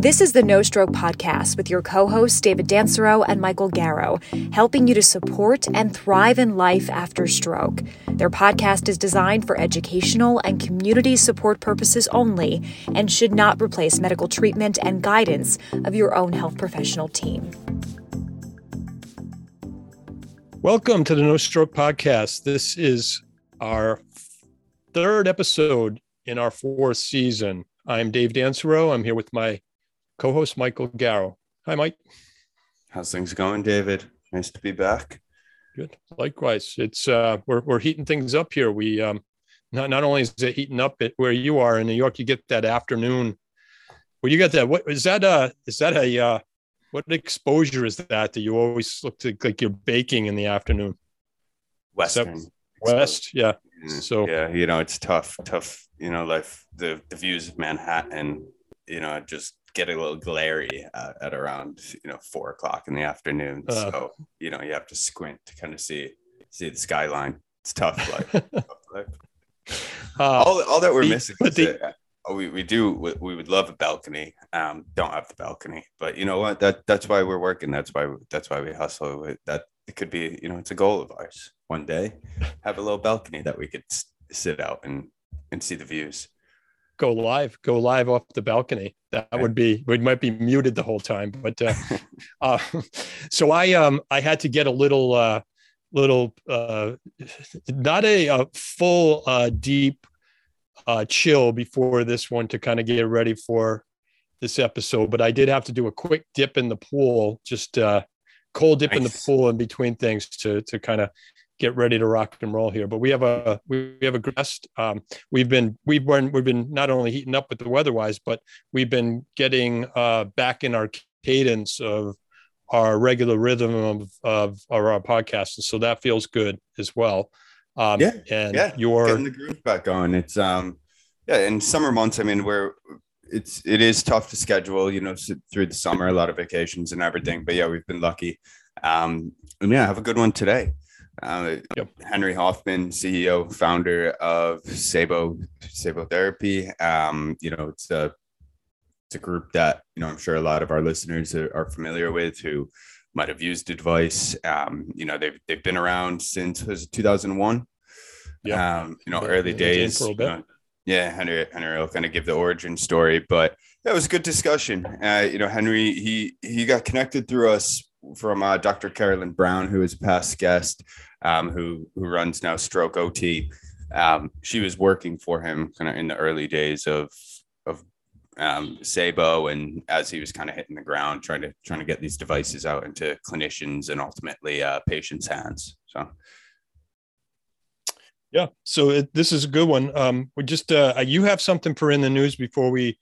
This is the No Stroke Podcast with your co hosts, David Dancero and Michael Garrow, helping you to support and thrive in life after stroke. Their podcast is designed for educational and community support purposes only and should not replace medical treatment and guidance of your own health professional team. Welcome to the No Stroke Podcast. This is our third episode in our fourth season. I'm Dave Dancero. I'm here with my co-host Michael Garrow. Hi, Mike. How's things going, David? Nice to be back. Good. Likewise, it's uh, we're we're heating things up here. We um, not not only is it heating up at where you are in New York, you get that afternoon. Well, you get that. What is that? Uh, is that a uh, what exposure is that that you always look to like you're baking in the afternoon? Western. West, yeah. So yeah, you know, it's tough, tough. You know, like the the views of Manhattan. You know, just get a little glary at, at around you know four o'clock in the afternoon. Uh, so you know, you have to squint to kind of see see the skyline. It's tough. Like, uh, all all that we're missing. The, oh, we, we do we, we, would love a balcony. Um, don't have the balcony, but you know what? That that's why we're working. That's why that's why we hustle. That it could be you know it's a goal of ours one day have a little balcony that we could sit out and and see the views go live go live off the balcony that would be we might be muted the whole time but uh, uh, so i um i had to get a little uh little uh not a, a full uh deep uh chill before this one to kind of get ready for this episode but i did have to do a quick dip in the pool just uh cold dip nice. in the pool in between things to to kind of get ready to rock and roll here. But we have a we have a guest. Um, we've been we've been we've been not only heating up with the weather-wise, but we've been getting uh, back in our cadence of our regular rhythm of, of, of our podcast, and so that feels good as well. Um, yeah, and yeah. you're getting the groove back on. It's um, yeah, in summer months. I mean, we're it's it is tough to schedule, you know, through the summer, a lot of vacations and everything. But yeah, we've been lucky. Um, and yeah, have a good one today. Uh, yep. Henry Hoffman, CEO, founder of Saebo Saebo Therapy. Um, you know, it's a it's a group that you know I'm sure a lot of our listeners are, are familiar with who might have used advice. Um, you know, they've they've been around since was 2001. Yeah, um, you know, early days. You know, yeah, Henry Henry will kind of give the origin story, but that was a good discussion. Uh, you know, Henry he he got connected through us from uh, Dr. Carolyn Brown, who is a past guest, um, who who runs now Stroke OT. Um, she was working for him kind of in the early days of of um, Saebo, and as he was kind of hitting the ground, trying to trying to get these devices out into clinicians and ultimately uh, patients' hands. So. Yeah, so it, this is a good one. Um, we just uh, you have something for in the news before we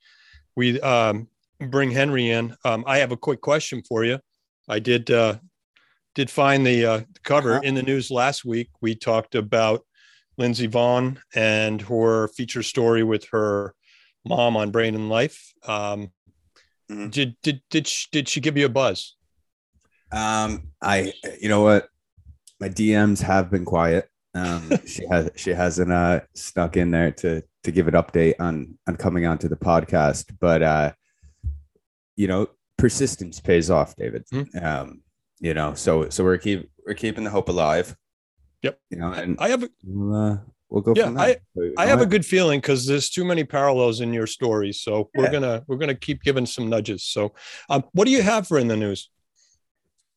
we um, bring Henry in. Um, I have a quick question for you. I did uh, did find the uh, cover uh-huh. in the news last week. We talked about Lindsey Vonn and her feature story with her mom on Brain and Life. Um, mm-hmm. Did did did she, did she give you a buzz? Um, I you know what, my DMs have been quiet. Um, she has she hasn't uh, snuck in there to to give an update on on coming onto the podcast, but uh, you know persistence pays off, David. Mm-hmm. Um, you know, so so we're keep we're keeping the hope alive. Yep. You know, and I have a, we'll, uh, we'll go. Yeah, I I have a good feeling because there's too many parallels in your stories. So yeah. we're gonna we're gonna keep giving some nudges. So, um, what do you have for in the news?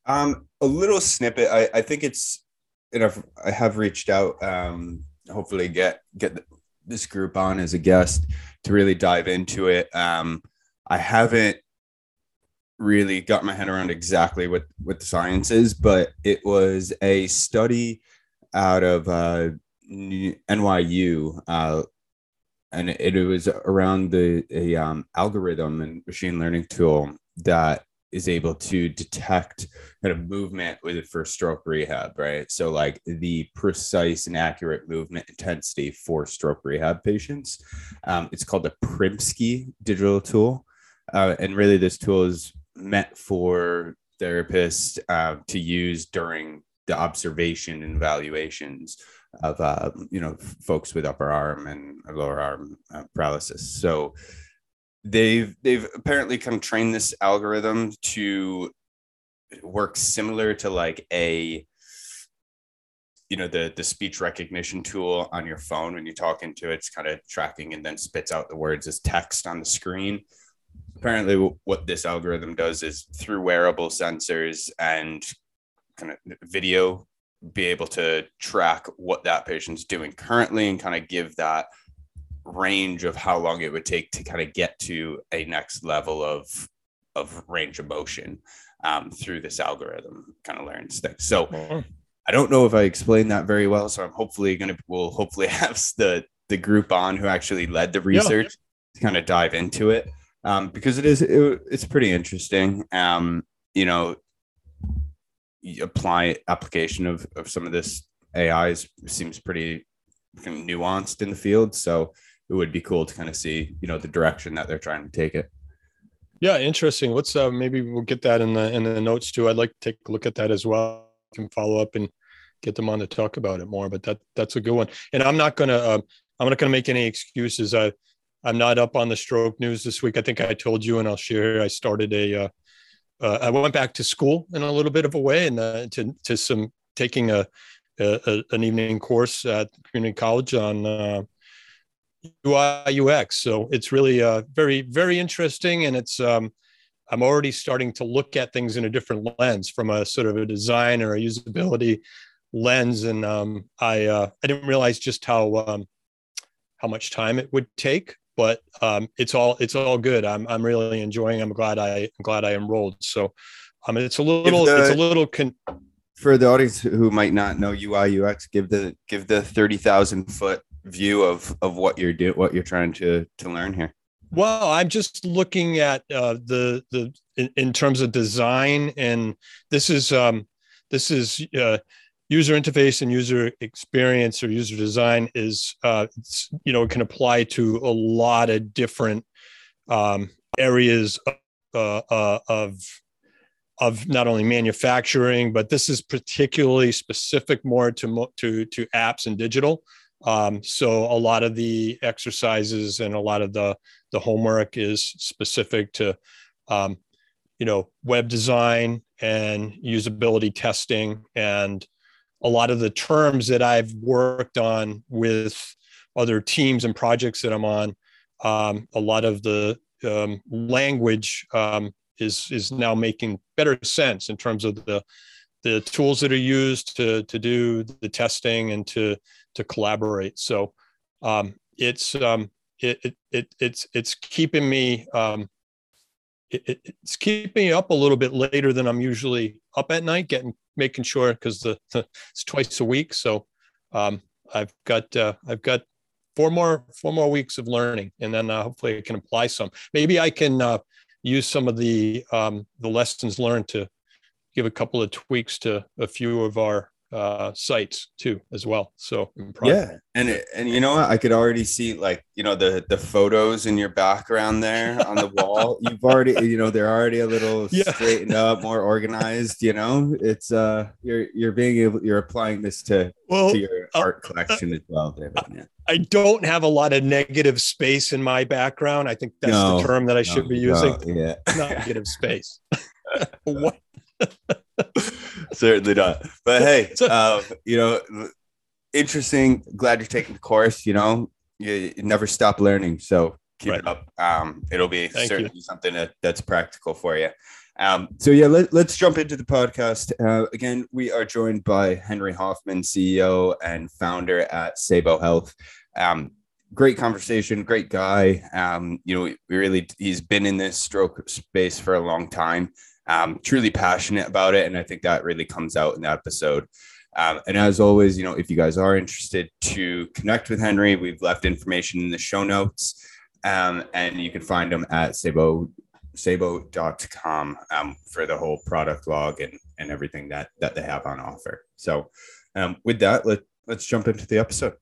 Um, a little snippet. I I think it's you know I have reached out. Um, hopefully get get this group on as a guest to really dive into it. Um, I haven't really got my head around exactly what what the science is, but it was a study out of uh, NYU, uh, and it, it, was around the a um, algorithm and machine learning tool that is able to detect kind of movement with it for stroke rehab, right? So like the precise and accurate movement intensity for stroke rehab patients. Um, it's called the PrimSeq digital tool. Uh, and really this tool is meant for therapists uh, to use during the observation and evaluations of uh, you know folks with upper arm and lower arm uh, paralysis. So they've they've apparently kind of trained this algorithm to work similar to like a you know the the speech recognition tool on your phone when you talk into it, it's kind of tracking and then spits out the words as text on the screen apparently what this algorithm does is through wearable sensors and kind of video be able to track what that patient's doing currently and kind of give that range of how long it would take to kind of get to a next level of of range of motion um, through this algorithm kind of learns things so mm-hmm. I don't know if I explained that very well, so I'm hopefully going to we'll hopefully have the the group on who actually led the research yeah. to kind of dive into it um, because it is it, it's pretty interesting. Um, you know, apply application of of some of this AI seems pretty kind of nuanced in the field, so it would be cool to kind of see you know the direction that they're trying to take it. Yeah, interesting. Let's uh, maybe we'll get that in the in the notes too. I'd like to take a look at that as well can follow up and get them on to talk about it more. But that that's a good one. And I'm not gonna uh, I'm not gonna make any excuses. I I'm not up on the stroke news this week. I think I told you, and I'll share. I started a. Uh, uh, I went back to school in a little bit of a way, and uh, to to some taking a, a, an evening course at community college on UI uh, UX. So it's really uh, very very interesting, and it's um, I'm already starting to look at things in a different lens from a sort of a design or a usability lens. And um, I uh, I didn't realize just how um, how much time it would take, but um, it's all it's all good. I'm I'm really enjoying. I'm glad I I'm glad I enrolled. So I um, it's a little the, it's a little con- for the audience who might not know UI UX. Give the give the thirty thousand foot view of of what you're doing, what you're trying to to learn here. Well, I'm just looking at uh, the the in, in, terms of design, and this is um, this is uh, user interface and user experience or user design is uh, you know can apply to a lot of different um, areas uh, uh, of of not only manufacturing, but this is particularly specific more to to to apps and digital. Um, so a lot of the exercises and a lot of the the homework is specific to um, you know web design and usability testing and a lot of the terms that I've worked on with other teams and projects that I'm on. Um, a lot of the um, language um, is is now making better sense in terms of the the tools that are used to to do the testing and to to collaborate. So um, it's um, it, it, it it's it's keeping me um, it, it's keeping me up a little bit later than I'm usually up at night, getting making sure because the, the, it's twice a week. So um, I've got uh, I've got four more four more weeks of learning, and then uh, hopefully I can apply some. Maybe I can uh, use some of the um, the lessons learned to give a couple of tweaks to a few of our uh, sites too as well. So yeah, and it, and you know what, I could already see like you know the the photos in your background there on the wall. You've already you know they're already a little yeah. straightened up, more organized. You know, it's uh you're you're being able you're applying this to well, to your uh, art collection uh, as well, David. Yeah. I don't have a lot of negative space in my background. I think that's no, the term that I should be using. No, yeah, negative space. what? Certainly not. But hey, uh, you know, interesting. Glad you're taking the course. You know, you, you never stop learning. So keep right. it up. Um, it'll be Thank certainly you. something that, that's practical for you. Um, so yeah, let, us jump into the podcast. Uh, again, we are joined by Henry Hoffman, CEO and founder at Saebo Health. Um, great conversation, great guy. Um, you know, we really he's been in this stroke space for a long time um, truly passionate about it. And I think that really comes out in that episode. Um, and as always, you know, if you guys are interested to connect with Henry, we've left information in the show notes. Um, and you can find them at Saebo, saebo.com um, for the whole product log and, and everything that, that they have on offer. So um, with that, let, let's jump into the episode.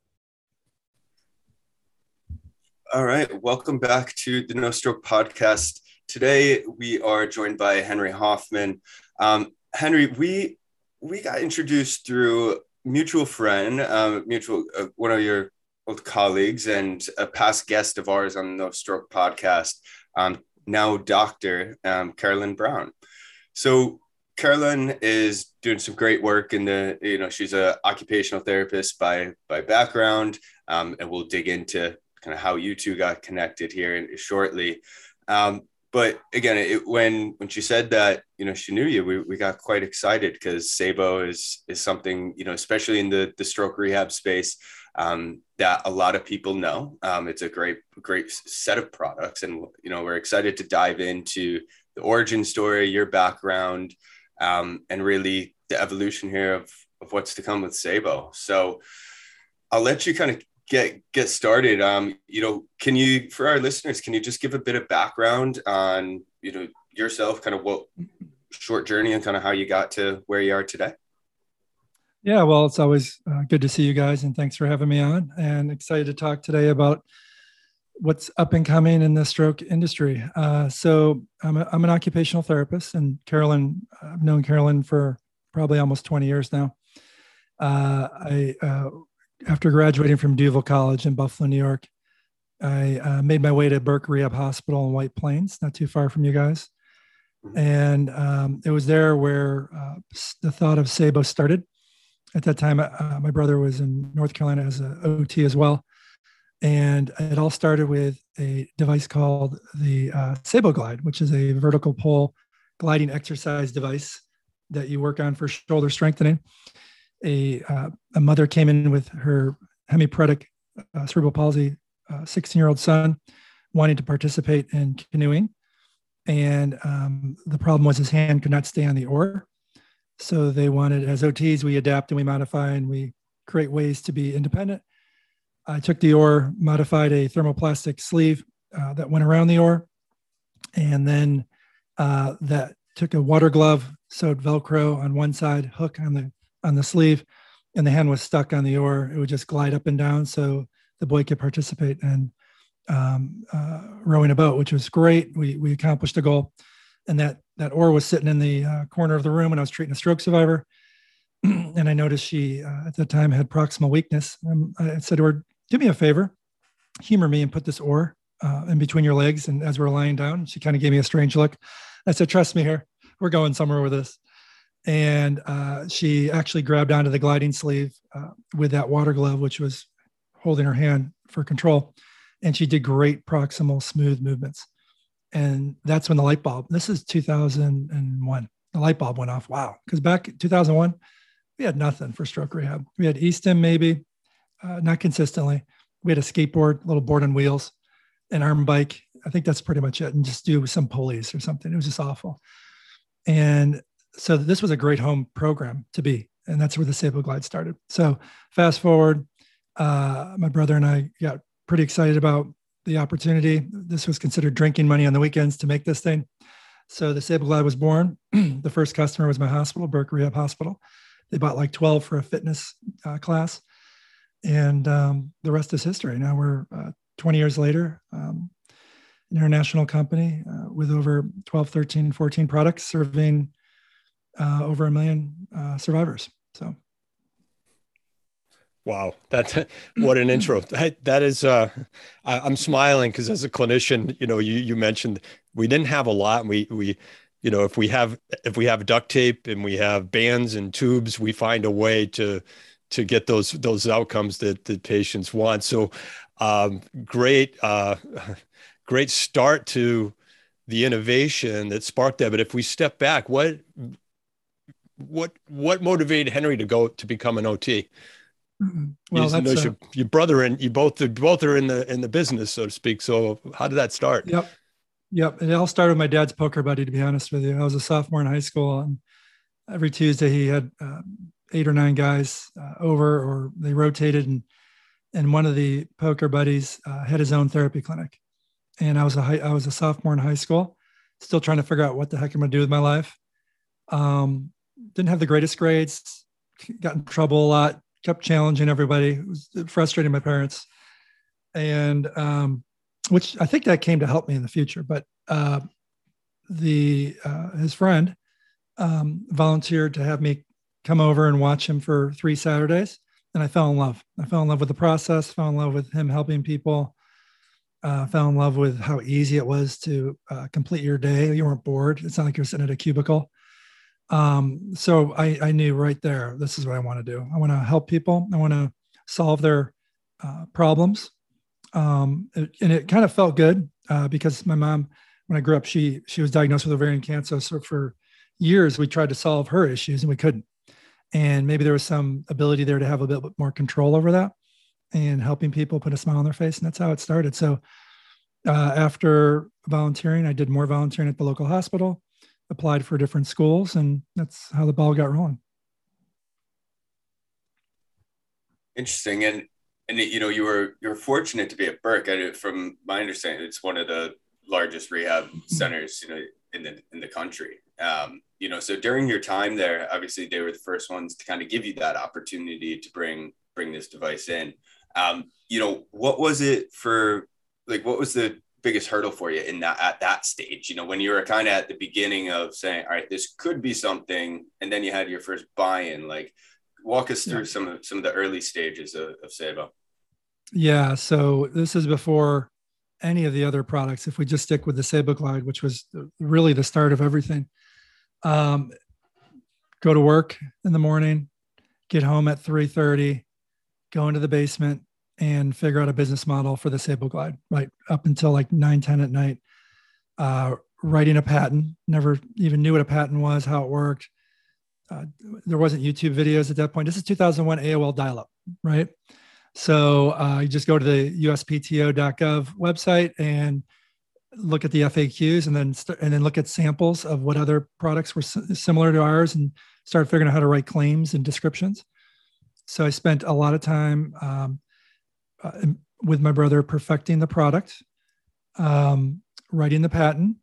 All right. Welcome back to the No Stroke podcast. Today we are joined by Henry Hoffman. Um, Henry, we we got introduced through mutual friend, um, mutual uh, one of your old colleagues and a past guest of ours on the Stroke podcast, um, now Dr. Um, Carolyn Brown. So Carolyn is doing some great work in the, you know, she's a occupational therapist by by background, um, and we'll dig into kind of how you two got connected here shortly. Um, but again, it, when when she said that, you know, she knew you, we, we got quite excited because Saebo is is something, you know, especially in the the stroke rehab space, um, that a lot of people know. Um, it's a great great set of products, and you know, we're excited to dive into the origin story, your background, um, and really the evolution here of of what's to come with Saebo. So I'll let you kind of get get started um you know can you for our listeners can you just give a bit of background on you know yourself kind of what short journey and kind of how you got to where you are today? Yeah well it's always uh, good to see you guys and thanks for having me on and excited to talk today about what's up and coming in the stroke industry. Uh, so I'm, a, I'm an occupational therapist and carolyn i've known carolyn for probably almost 20 years now. Uh, I uh, after graduating from D'Youville College in Buffalo, New York, I uh, made my way to Burke Rehab Hospital in White Plains, not too far from you guys. And um, it was there where uh, the thought of Saebo started. At that time, uh, my brother was in North Carolina as an OT as well. And it all started with a device called the uh, Saebo Glide, which is a vertical pole gliding exercise device that you work on for shoulder strengthening a, uh, a mother came in with her hemiparetic uh, cerebral palsy 16 uh, year old son wanting to participate in canoeing. And um, the problem was his hand could not stay on the oar. So they wanted, as OTs, we adapt and we modify and we create ways to be independent. I took the oar, modified a thermoplastic sleeve uh, that went around the oar, and then uh, that took a water glove, sewed Velcro on one side, hook on the on the sleeve and the hand was stuck on the oar, it would just glide up and down so the boy could participate in um, uh, rowing a boat, which was great. We, we accomplished the goal. And that, that oar was sitting in the uh, corner of the room when I was treating a stroke survivor. and I noticed she, uh, at that time, had proximal weakness. Um, I said to her, Do me a favor, humor me and put this oar uh, in between your legs. And as we're lying down, she kind of gave me a strange look. I said, Trust me here, we're going somewhere with this and uh, she actually grabbed onto the gliding sleeve uh, with that water glove, which was holding her hand for control. And she did great proximal smooth movements. And that's when the light bulb, this is 2001, the light bulb went off. Wow. Because back in 2001, we had nothing for stroke rehab. We had e-stim maybe, uh, not consistently. We had a skateboard, a little board on wheels, an arm bike. I think that's pretty much it. And just do some pulleys or something. It was just awful. And so this was a great home program to be, and that's where the Saebo Glide started. So fast forward, uh, my brother and I got pretty excited about the opportunity. This was considered drinking money on the weekends to make this thing. So the Saebo Glide was born. the first customer was my hospital, Burke Rehab Hospital. They bought like 12 for a fitness uh, class. And um, the rest is history. Now we're uh, 20 years later, um, an international company uh, with over 12, 13, 14 products serving uh, over a million uh, survivors. So. Wow, that's what an intro. That, that is, uh, I, am smiling because as a clinician, you know, you you mentioned we didn't have a lot. We we, you know, if we have if we have duct tape and we have bands and tubes, we find a way to to get those those outcomes that the patients want. So, um, great, uh, great start to the innovation that sparked that. But if we step back, what what what motivated Henry to go to become an OT? Mm-hmm. Well, you, that's your, your brother and you both both are in the in the business, so to speak. So how did that start? Yep, yep. It all started with my dad's poker buddy. To be honest with you, I was a sophomore in high school, and every Tuesday he had uh, eight or nine guys uh, over, or they rotated, and and one of the poker buddies uh, had his own therapy clinic, and I was a high, I was a sophomore in high school, still trying to figure out what the heck I'm going to do with my life. Um, didn't have the greatest grades, got in trouble a lot, kept challenging everybody. It was frustrating my parents. And um, which I think that came to help me in the future. But uh, the uh, his friend um, volunteered to have me come over and watch him for three Saturdays and I fell in love. I fell in love with the process, fell in love with him helping people, uh, fell in love with how easy it was to uh, complete your day. You weren't bored. It's not like you're sitting at a cubicle. Um, so I, I knew right there, this is what I want to do. I want to help people. I want to solve their uh, problems. Um, and it kind of felt good uh, because my mom, when I grew up, she she was diagnosed with ovarian cancer. So for years, we tried to solve her issues and we couldn't and maybe there was some ability there to have a bit more control over that and helping people put a smile on their face and that's how it started so uh, after volunteering i did more volunteering at the local hospital applied for different schools and that's how the ball got rolling interesting and and you know you were you're fortunate to be at burke I, from my understanding it's one of the largest rehab centers you know in the in the country um, you know, so during your time there, obviously they were the first ones to kind of give you that opportunity to bring bring this device in. Um, you know, what was it for? Like, what was the biggest hurdle for you in that at that stage? You know, when you were kind of at the beginning of saying, "All right, this could be something," and then you had your first buy-in. Like, walk us through yeah. some of some of the early stages of, of Saebo. Yeah, so this is before any of the other products. If we just stick with the Saebo Glide, which was really the start of everything um, go to work in the morning, get home at 3:30, go into the basement and figure out a business model for the Saebo Glide, right up until like 9, 10 at night. Uh, writing a patent, never even knew what a patent was, how it worked. Uh, there wasn't YouTube videos at that point. This is 2001 AOL dial-up, right? So uh, you just go to the USPTO.gov website and look at the FAQs and then st- and then look at samples of what other products were s- similar to ours and start figuring out how to write claims and descriptions. So I spent a lot of time um, uh, with my brother perfecting the product, um, writing the patent,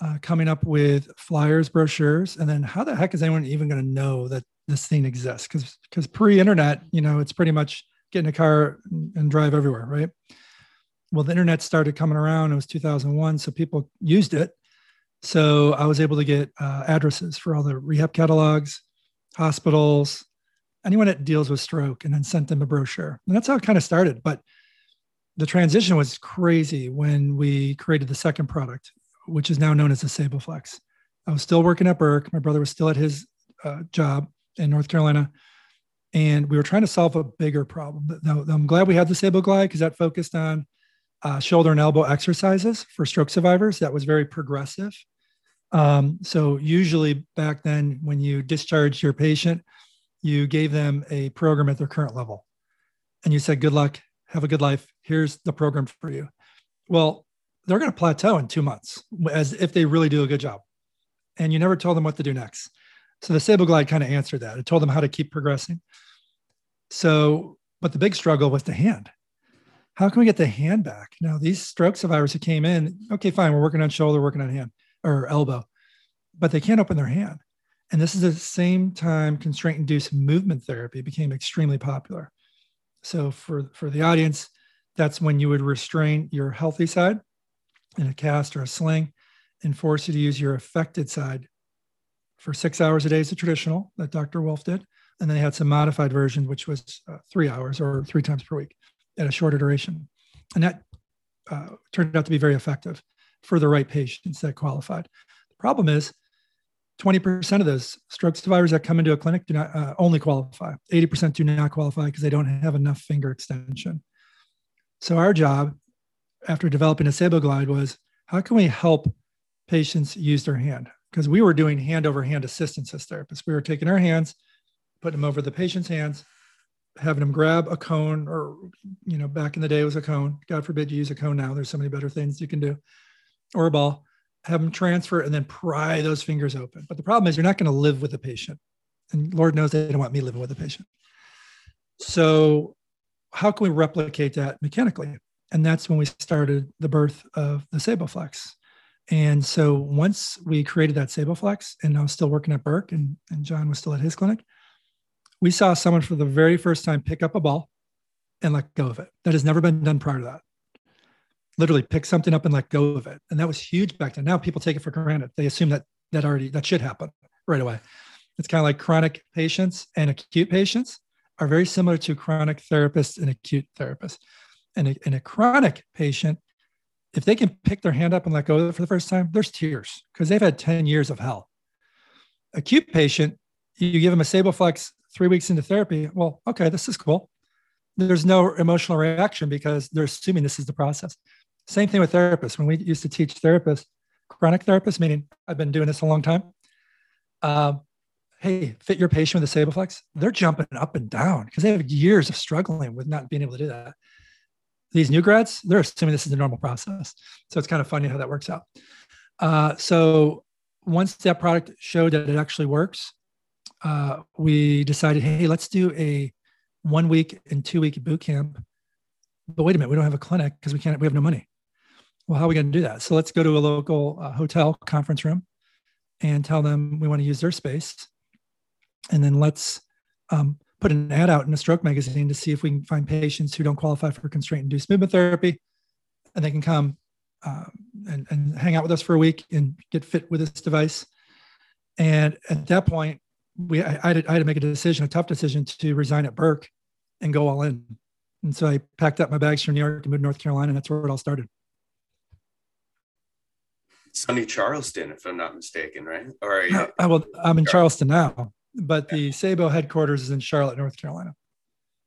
uh, coming up with flyers, brochures, and then how the heck is anyone even going to know that this thing exists? Because because pre-internet, you know, it's pretty much get in a car and drive everywhere, right? well, the internet started coming around. It was 2001, so people used it. So I was able to get uh, addresses for all the rehab catalogs, hospitals, anyone that deals with stroke, and then sent them a brochure. And that's how it kind of started. But the transition was crazy when we created the second product, which is now known as the SaeboFlex. I was still working at Burke. My brother was still at his uh, job in North Carolina. And we were trying to solve a bigger problem. Now, I'm glad we had the Saebo Glide because that focused on uh, shoulder and elbow exercises for stroke survivors. That was very progressive. Um, so usually back then, when you discharged your patient, you gave them a program at their current level, and you said, "Good luck, have a good life. Here's the program for you." Well, they're going to plateau in two months, as if they really do a good job, and you never told them what to do next. So the Saebo Glide kind of answered that. It told them how to keep progressing. So, but the big struggle was the hand how can we get the hand back? Now, these stroke survivors who came in, okay, fine, we're working on shoulder, working on hand or elbow, but they can't open their hand. And this is the same time constraint induced movement therapy became extremely popular. So for, for the audience, that's when you would restrain your healthy side in a cast or a sling and force you to use your affected side for six hours a day is the traditional that Dr. Wolf did. And then they had some modified version, which was uh, three hours or three times per week at a shorter duration. And that uh, turned out to be very effective for the right patients that qualified. The problem is 20% of those stroke survivors that come into a clinic do not uh, only qualify. 80% do not qualify because they don't have enough finger extension. So our job after developing a Saebo Glide was how can we help patients use their hand? Because we were doing hand over hand assistance as therapists. We were taking our hands, putting them over the patient's hands, having them grab a cone or you know back in the day it was a cone god forbid you use a cone now there's so many better things you can do or a ball have them transfer and then pry those fingers open. But the problem is you're not going to live with a patient. And lord knows they don't want me living with a patient. So how can we replicate that mechanically? And that's when we started the birth of the SaeboFlex and so once we created that SaeboFlex and i was still working at burke and, and john was still at his clinic we saw someone for the very first time pick up a ball and let go of it. That has never been done prior to that. Literally pick something up and let go of it. And that was huge back then. Now people take it for granted. They assume that that already that should happen right away. It's kind of like chronic patients and acute patients. are very similar to chronic therapists and acute therapists. And a, and a chronic patient, if they can pick their hand up and let go of it for the first time, there's tears because they've had 10 years of hell. Acute patient, you give them a SaeboFlex three weeks into therapy. Well, okay, this is cool. There's no emotional reaction because they're assuming this is the process. Same thing with therapists. When we used to teach therapists, chronic therapists, meaning I've been doing this a long time. Uh, hey, fit your patient with a SaeboFlex. They're jumping up and down because they have years of struggling with not being able to do that. These new grads, they're assuming this is the normal process. So it's kind of funny how that works out. Uh, so once that product showed that it actually works, uh, we decided, hey, let's do a one week and two week boot camp. But wait a minute, we don't have a clinic because we can't, we have no money. Well, how are we going to do that? So let's go to a local uh, hotel conference room and tell them we want to use their space. And then let's um, put an ad out in a stroke magazine to see if we can find patients who don't qualify for constraint induced movement therapy. And they can come uh, and, and hang out with us for a week and get fit with this device. And at that point, we I, I, had, I had to make a decision, a tough decision to resign at Burke and go all in. And so I packed up my bags from New York and moved to North Carolina, and that's where it all started. Sunny Charleston, if I'm not mistaken, right? Or uh, you- uh, I, will, I'm in Charleston now, but the Saebo headquarters is in Charlotte, North Carolina.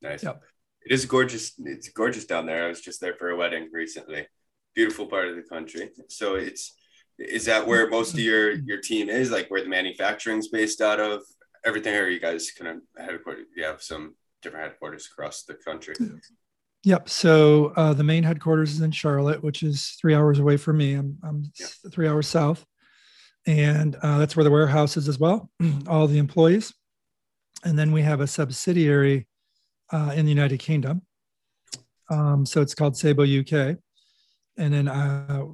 Nice. Yep. It is gorgeous. It's gorgeous down there. I was just there for a wedding recently. Beautiful part of the country. So it's is that where mm-hmm. most of your your team is like where the manufacturing's based out of everything are you guys kind of headquarters you have some different headquarters across the country yep so uh, the main headquarters is in charlotte which is three hours away from me i'm, I'm yeah. three hours south and uh, that's where the warehouse is as well all the employees and then we have a subsidiary uh, in the united kingdom um, so it's called saebo uk and then uh,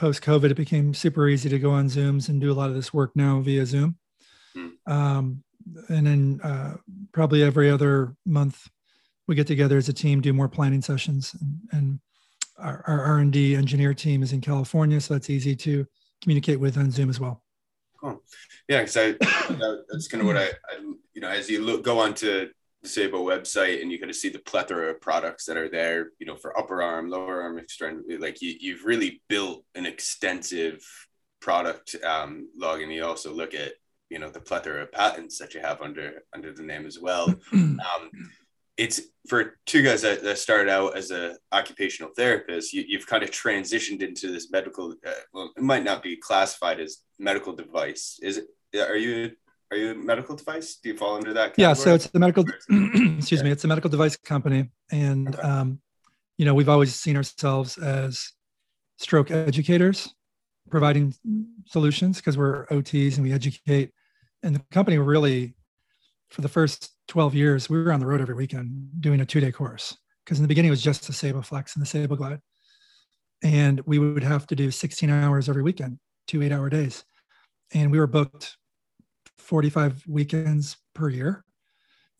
post COVID, it became super easy to go on Zooms and do a lot of this work now via Zoom. Mm. Um, and then uh, probably every other month, we get together as a team, do more planning sessions, and, and our, our R&D engineer team is in California, so that's easy to communicate with on Zoom as well. Cool. Yeah, because I that's kind of what I, I, you know as you look go on to the Saebo website and you kind of see the plethora of products that are there, you know, for upper arm, lower arm extremity. Like you, you've really built an extensive product um, log, and you also look at you know the plethora of patents that you have under under the name as well. Um, it's for two guys that, that started out as a occupational therapist. You, have kind of transitioned into this medical. Uh, well, it might not be classified as medical device. Is it? Are you are you a medical device? Do you fall under that? Category? Yeah, so it's the medical. excuse me, it's a medical device company, and okay. um, you know we've always seen ourselves as stroke educators, providing solutions because we're OTs and we educate. And the company really, for the first 12 years, we were on the road every weekend doing a two-day course because in the beginning it was just the SaeboFlex and the Saebo Glide. and we would have to do 16 hours every weekend, two eight-hour days, and we were booked 45 weekends per year.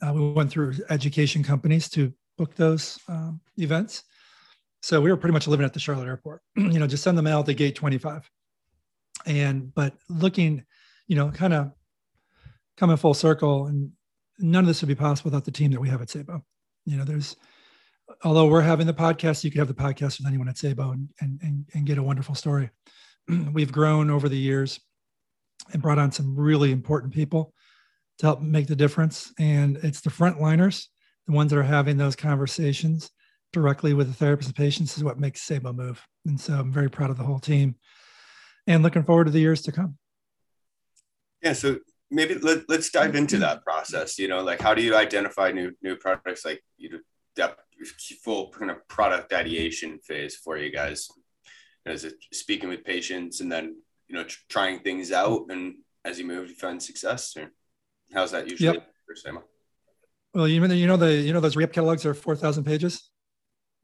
Uh, we went through education companies to book those um, events. So we were pretty much living at the Charlotte airport, you know, just send the mail to gate 25. And, but looking, you know, kind of coming full circle and none of this would be possible without the team that we have at Saebo. You know, there's, although we're having the podcast, you could have the podcast with anyone at Saebo and, and, and, and get a wonderful story. We've grown over the years and brought on some really important people to help make the difference. And it's the frontliners, the ones that are having those conversations directly with the therapists and patients, is what makes Saebo move. And so I'm very proud of the whole team and looking forward to the years to come. Yeah. So maybe let, us dive into that process. You know, like how do you identify new new products? Like you know, that full kind of product ideation phase for you guys. Is it speaking with patients and then you know tr- trying things out and as you move you find success or how's that usually yep. well you know you know the you know those rep catalogs are 4000 pages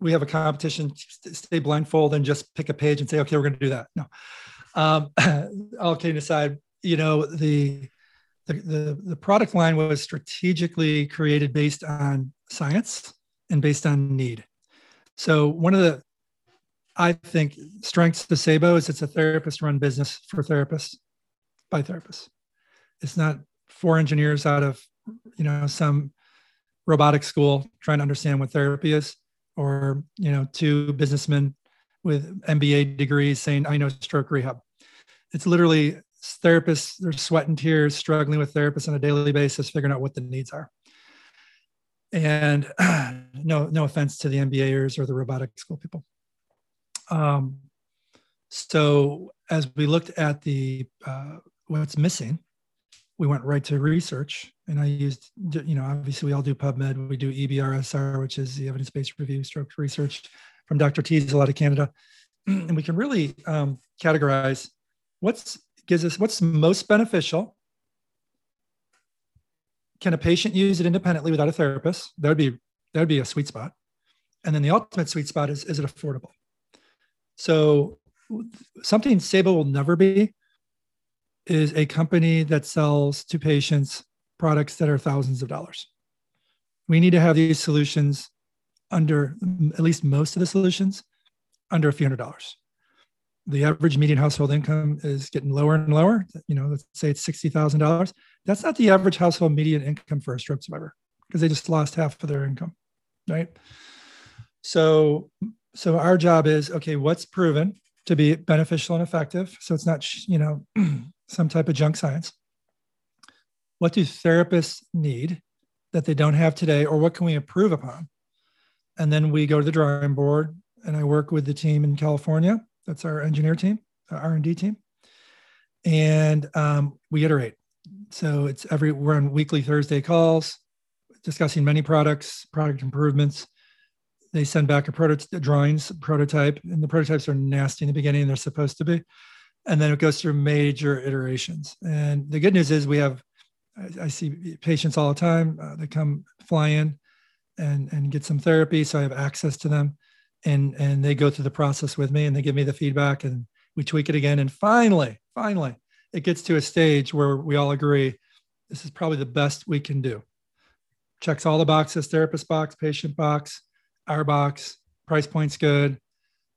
we have a competition stay blindfold and just pick a page and say okay we're going to do that no um, all kidding aside you know the, the the the product line was strategically created based on science and based on need so one of the I think strengths to Saebo is it's a therapist run business for therapists by therapists. It's not four engineers out of, you know, some robotic school trying to understand what therapy is, or you know, two businessmen with MBA degrees saying, "I know stroke rehab." It's literally therapists they're sweating tears struggling with therapists on a daily basis figuring out what the needs are. And no no offense to the mbas or the robotic school people. Um, so as we looked at the uh, what's missing we went right to research. And i used you know obviously we all do pubmed. We do ebrsr which is the evidence-based review stroke research from dr Teasell out of canada. And we can really um, categorize what's gives us what's most beneficial. Can a patient use it independently without a therapist? That would be that would be a sweet spot. And then the ultimate sweet spot is is it affordable? So something Saebo will never be is a company that sells to patients products that are thousands of dollars. We need to have these solutions under at least most of the solutions under a few hundred dollars the average median household income is getting lower and lower. You know, let's say it's sixty thousand dollars. That's not the average household median income for a stroke survivor because they just lost half of their income, right? So, so our job is okay. What's proven to be beneficial and effective? So it's not you know some type of junk science. What do therapists need that they don't have today, or what can we improve upon? And then we go to the drawing board, and I work with the team in California that's our engineer team, our R&D team. And um, we iterate. So it's every, we're on weekly Thursday calls, discussing many products, product improvements. They send back a prototype, drawings, prototype, and the prototypes are nasty in the beginning. They're supposed to be. And then it goes through major iterations. And the good news is we have, I, I see patients all the time. Uh, they come fly in and, and get some therapy. So I have access to them and and they go through the process with me and they give me the feedback and we tweak it again. And finally finally it gets to a stage where we all agree this is probably the best we can do. Checks all the boxes therapist box patient box our box price point's good.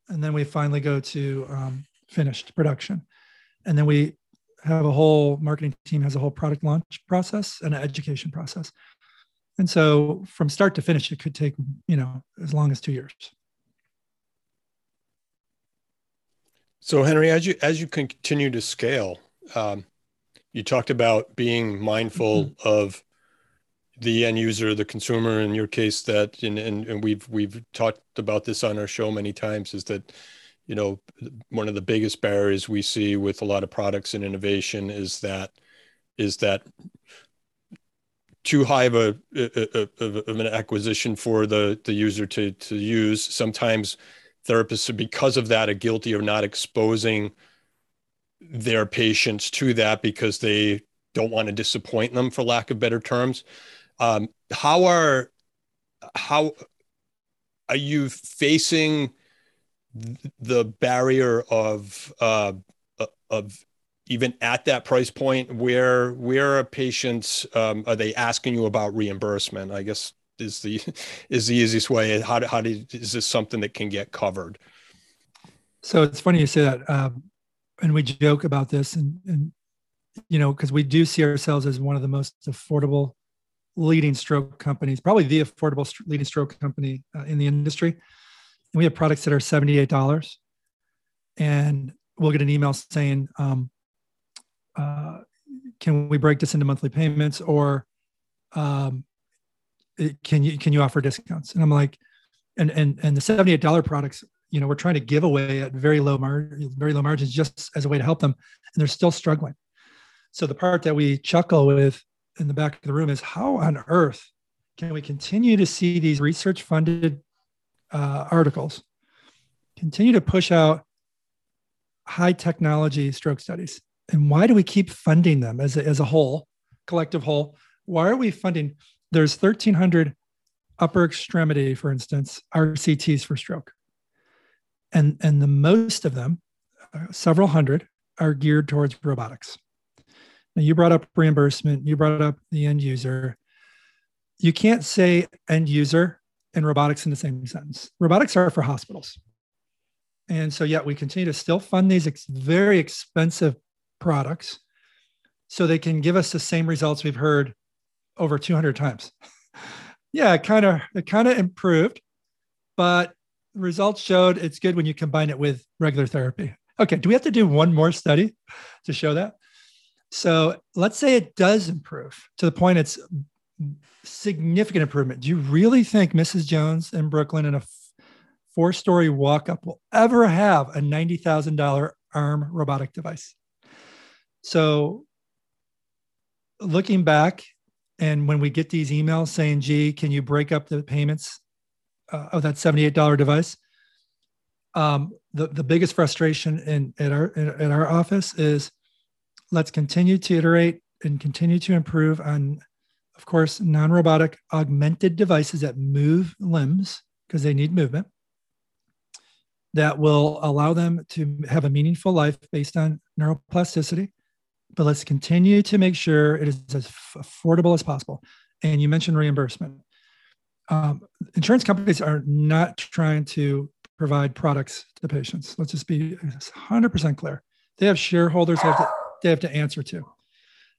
And then we finally go to um, finished production. And then we have a whole marketing team has a whole product launch process and an education process. And so from start to finish it could take you know as long as two years So Henry, as you as you continue to scale, um, you talked about being mindful mm-hmm. of the end user, the consumer. In your case, that and, and and we've we've talked about this on our show many times. Is that you know one of the biggest barriers we see with a lot of products and innovation is that is that too high of a, of, of an acquisition for the the user to to use. Sometimes therapists because of that are guilty of not exposing their patients to that because they don't want to disappoint them for lack of better terms. Um, how are how are you facing the barrier of uh, of even at that price point where where are patients um, are they asking you about reimbursement? I guess is the is the easiest way. How how do, is this something that can get covered? So it's funny you say that, um, and we joke about this, and and you know because we do see ourselves as one of the most affordable leading stroke companies, probably the affordable leading stroke company uh, in the industry. And we have products that are seventy eight dollars, and we'll get an email saying, um, uh, "Can we break this into monthly payments?" or um, can you can you offer discounts? And i'm like and and and the $78 products you know we're trying to give away at very low margin very low margins just as a way to help them and they're still struggling. So the part that we chuckle with in the back of the room is how on earth can we continue to see these research funded uh, articles continue to push out high technology stroke studies? And why do we keep funding them as a, as a whole collective whole? Why are we funding there's 1,300 upper extremity, for instance, RCTs for stroke. And, and the most of them, uh, several hundred, are geared towards robotics. Now, you brought up reimbursement, you brought up the end user. You can't say end user and robotics in the same sentence. Robotics are for hospitals. And so, yet we continue to still fund these ex- very expensive products so they can give us the same results we've heard over 200 times. yeah, it kind of it kind of improved, but results showed it's good when you combine it with regular therapy. Okay, do we have to do one more study to show that? So let's say it does improve to the point it's significant improvement. Do you really think Mrs. Jones in Brooklyn in a four story walk up will ever have a $90,000 arm robotic device? So looking back, and when we get these emails saying, gee, can you break up the payments uh, of that $78 device? Um, the, the biggest frustration in at our at our office is let's continue to iterate and continue to improve on, of course, non-robotic augmented devices that move limbs because they need movement that will allow them to have a meaningful life based on neuroplasticity but let's continue to make sure it is as affordable as possible. And you mentioned reimbursement. Um, insurance companies are not trying to provide products to patients. Let's just be 100% clear. They have shareholders they have, to, they have to answer to.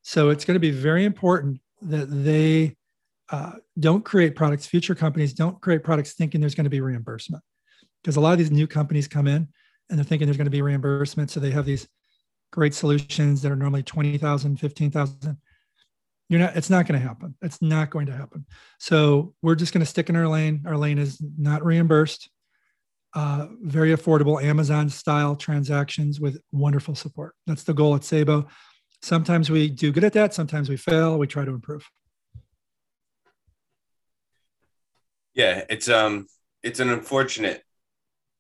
So it's going to be very important that they uh, don't create products, future companies don't create products thinking there's going to be reimbursement. Because a lot of these new companies come in and they're thinking there's going to be reimbursement. So they have these great solutions that are normally 20,000, 15,000. You're not, it's not going to happen. It's not going to happen. So we're just going to stick in our lane. Our lane is not reimbursed, uh, very affordable Amazon style transactions with wonderful support. That's the goal at Saebo. Sometimes we do good at that. Sometimes we fail. We try to improve. Yeah, it's um, it's an unfortunate,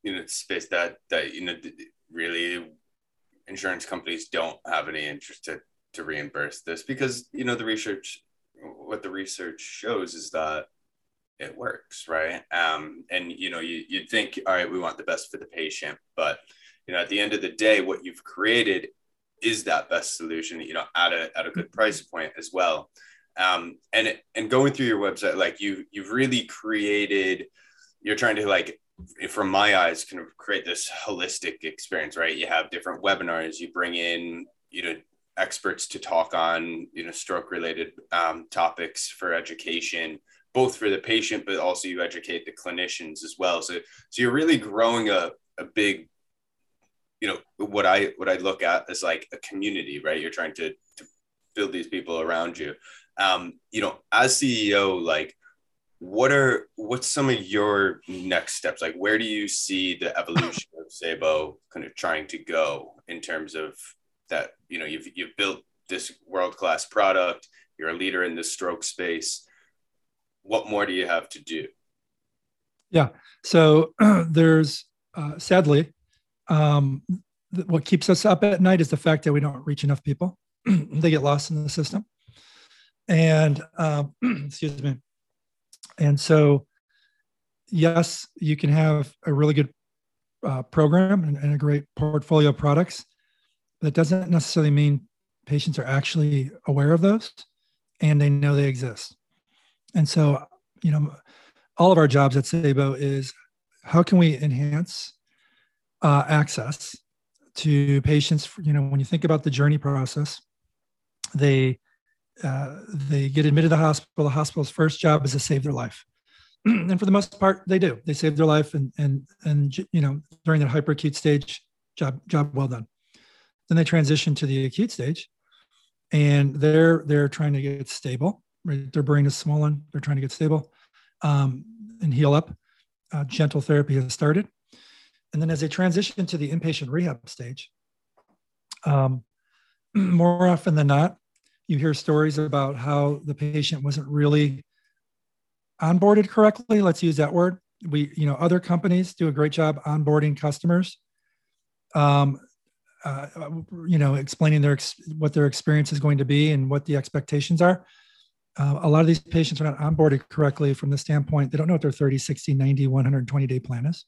you know, space that that you know really insurance companies don't have any interest to, to reimburse this because you know the research what the research shows is that it works right? Um, and you know you, you'd think all right we want the best for the patient but you know at the end of the day what you've created is that best solution you know at a, at a good price point as well. Um, and and going through your website like you you've really created you're trying to like from my eyes kind of create this holistic experience right? You have different webinars you bring in you know experts to talk on you know stroke related um, topics for education both for the patient but also you educate the clinicians as well. So so you're really growing a, a big you know what i what i look at as like a community right? You're trying to, to build these people around you. Um you know as ceo like what are what's some of your next steps? Like where do you see the evolution of Saebo kind of trying to go in terms of that you know you've you've built this world class product you're a leader in the stroke space. What more do you have to do? Yeah so there's uh, sadly um, th- what keeps us up at night is the fact that we don't reach enough people. They get lost in the system. And um, excuse me and so, yes, you can have a really good uh, program and, and, a great portfolio of products. That doesn't necessarily mean patients are actually aware of those and they know they exist. And so, you know, all of our jobs at Saebo is how can we enhance uh, access to patients? You know, when you think about the journey process, they uh, they get admitted to the hospital. The hospital's first job is to save their life, and for the most part, they do. They save their life, and and and you know during that hyperacute stage, job job well done. Then they transition to the acute stage, and they're they're trying to get stable. Right, their brain is swollen. They're trying to get stable um, and heal up. Uh, gentle therapy has started, and then as they transition to the inpatient rehab stage, um, more often than not, you hear stories about how the patient wasn't really onboarded correctly. Let's use that word. We, you know, other companies do a great job onboarding customers. Um, uh, you know, explaining their what their experience is going to be and what the expectations are. Uh, a lot of these patients are not onboarded correctly from the standpoint they don't know what their 30, 60, 90, 120 day plan is.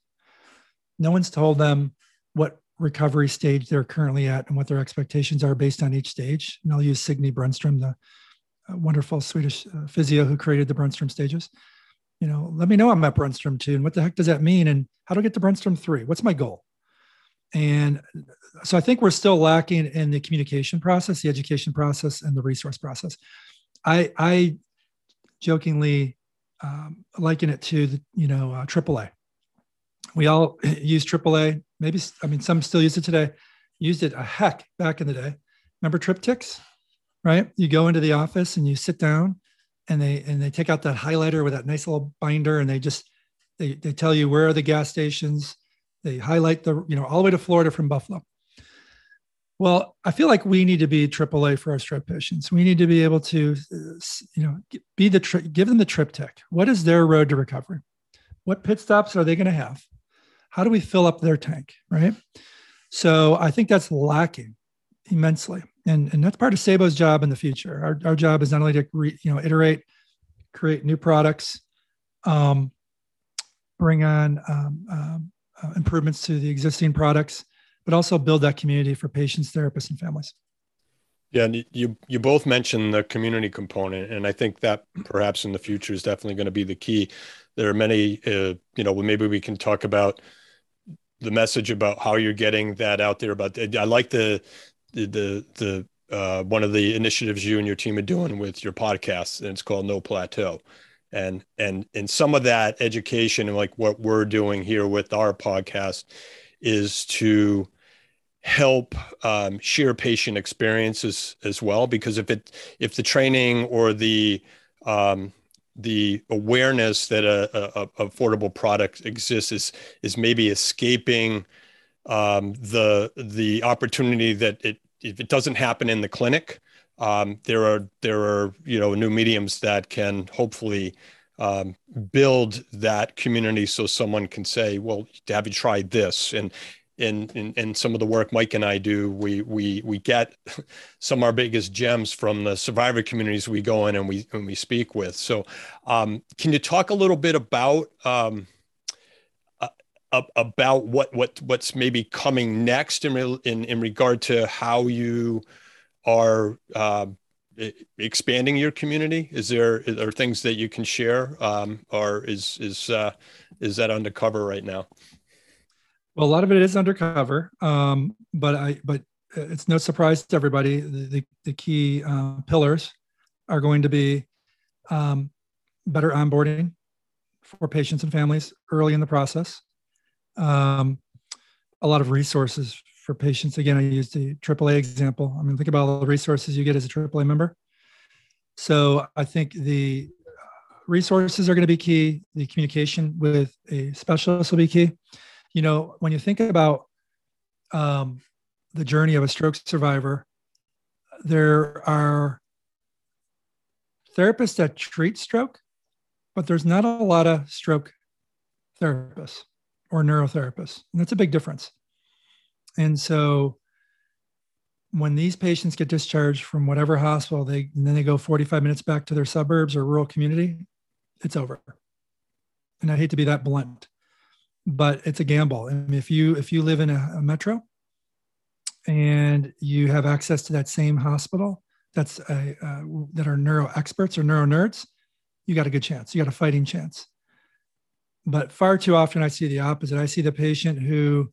No one's told them what recovery stage they're currently at and what their expectations are based on each stage. And I'll use Signe Brunnstrom, the uh, wonderful Swedish uh, physio who created the Brunström stages. You know, let me know I'm at Brunnstrom two, and what the heck does that mean? And how do I get to Brunnstrom three? What's my goal? And so I think we're still lacking in the communication process, the education process, and the resource process. I, I jokingly um, liken it to the, you know uh, AAA. We all use AAA. Maybe I mean some still use it today. Used it a heck back in the day. Remember TripTiks, right? You go into the office and you sit down, and they and they take out that highlighter with that nice little binder, and they just they they tell you where are the gas stations. They highlight the you know all the way to Florida from Buffalo. Well, I feel like we need to be AAA for our stroke patients. We need to be able to, uh, you know, be the tri- give them the TripTik. What is their road to recovery? What pit stops are they going to have? How do we fill up their tank, right? So I think that's lacking immensely, and and that's part of Saebo's job in the future. Our our job is not only to re, you know iterate, create new products, um, bring on um, um, uh, improvements to the existing products but also build that community for patients, therapists, and families. Yeah, and you you both mentioned the community component, and I think that perhaps in the future is definitely going to be the key. There are many, uh, you know, maybe we can talk about the message about how you're getting that out there. But I like the the the, the uh, one of the initiatives you and your team are doing with your podcast, and it's called No Plateau. And and and some of that education and like what we're doing here with our podcast is to help um, share patient experiences as well because if it if the training or the um, the awareness that a, a, a, affordable product exists is is maybe escaping um, the the opportunity that it if it doesn't happen in the clinic um, there are there are you know new mediums that can hopefully um, build that community so someone can say, well, have you tried this? And in, in, in some of the work Mike and I do, we we we get some of our biggest gems from the survivor communities we go in and we and we speak with. So, um, can you talk a little bit about um, uh, about what what what's maybe coming next in in in regard to how you are uh, expanding your community? Is there are things that you can share, um, or is is uh, is that undercover right now? Well, a lot of it is undercover, um, but I but it's no surprise to everybody. The the, the key uh, pillars are going to be um, better onboarding for patients and families early in the process. Um, a lot of resources for patients. Again, I used the AAA example. I mean, think about all the resources you get as a AAA member. So I think the resources are going to be key. The communication with a specialist will be key. You know, when you think about um, the journey of a stroke survivor, there are therapists that treat stroke, but there's not a lot of stroke therapists or neurotherapists. And that's a big difference. And so when these patients get discharged from whatever hospital, they then they go 45 minutes back to their suburbs or rural community, it's over. And I hate to be that blunt, but it's a gamble. If you if you live in a, a metro and you have access to that same hospital that's a, uh, that are neuro experts or neuro nerds, you got a good chance. You got a fighting chance. But far too often, I see the opposite. I see the patient who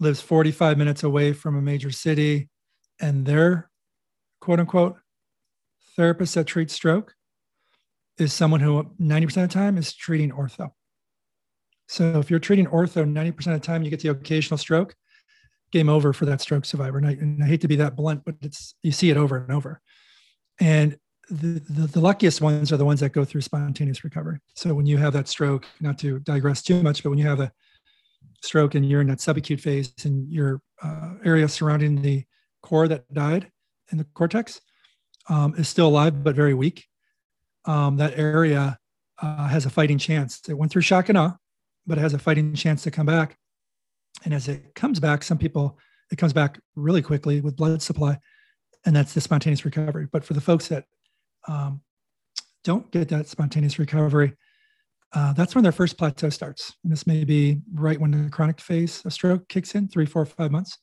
lives 45 minutes away from a major city and their quote unquote therapist that treats stroke is someone who 90% of the time is treating ortho. So if you're treating ortho 90% of the time, you get the occasional stroke, game over for that stroke survivor. And I, and I hate to be that blunt, but it's you see it over and over. And the, the, the, luckiest ones are the ones that go through spontaneous recovery. So when you have that stroke, not to digress too much, but when you have a stroke and you're in that subacute phase and your uh, area surrounding the core that died in the cortex um, is still alive but very weak, um, that area uh, has a fighting chance. It went through shock and awe, but it has a fighting chance to come back. And as it comes back, some people, it comes back really quickly with blood supply, and that's the spontaneous recovery. But for the folks that um, don't get that spontaneous recovery, uh, that's when their first plateau starts. And this may be right when the chronic phase of stroke kicks in, three, four, five months.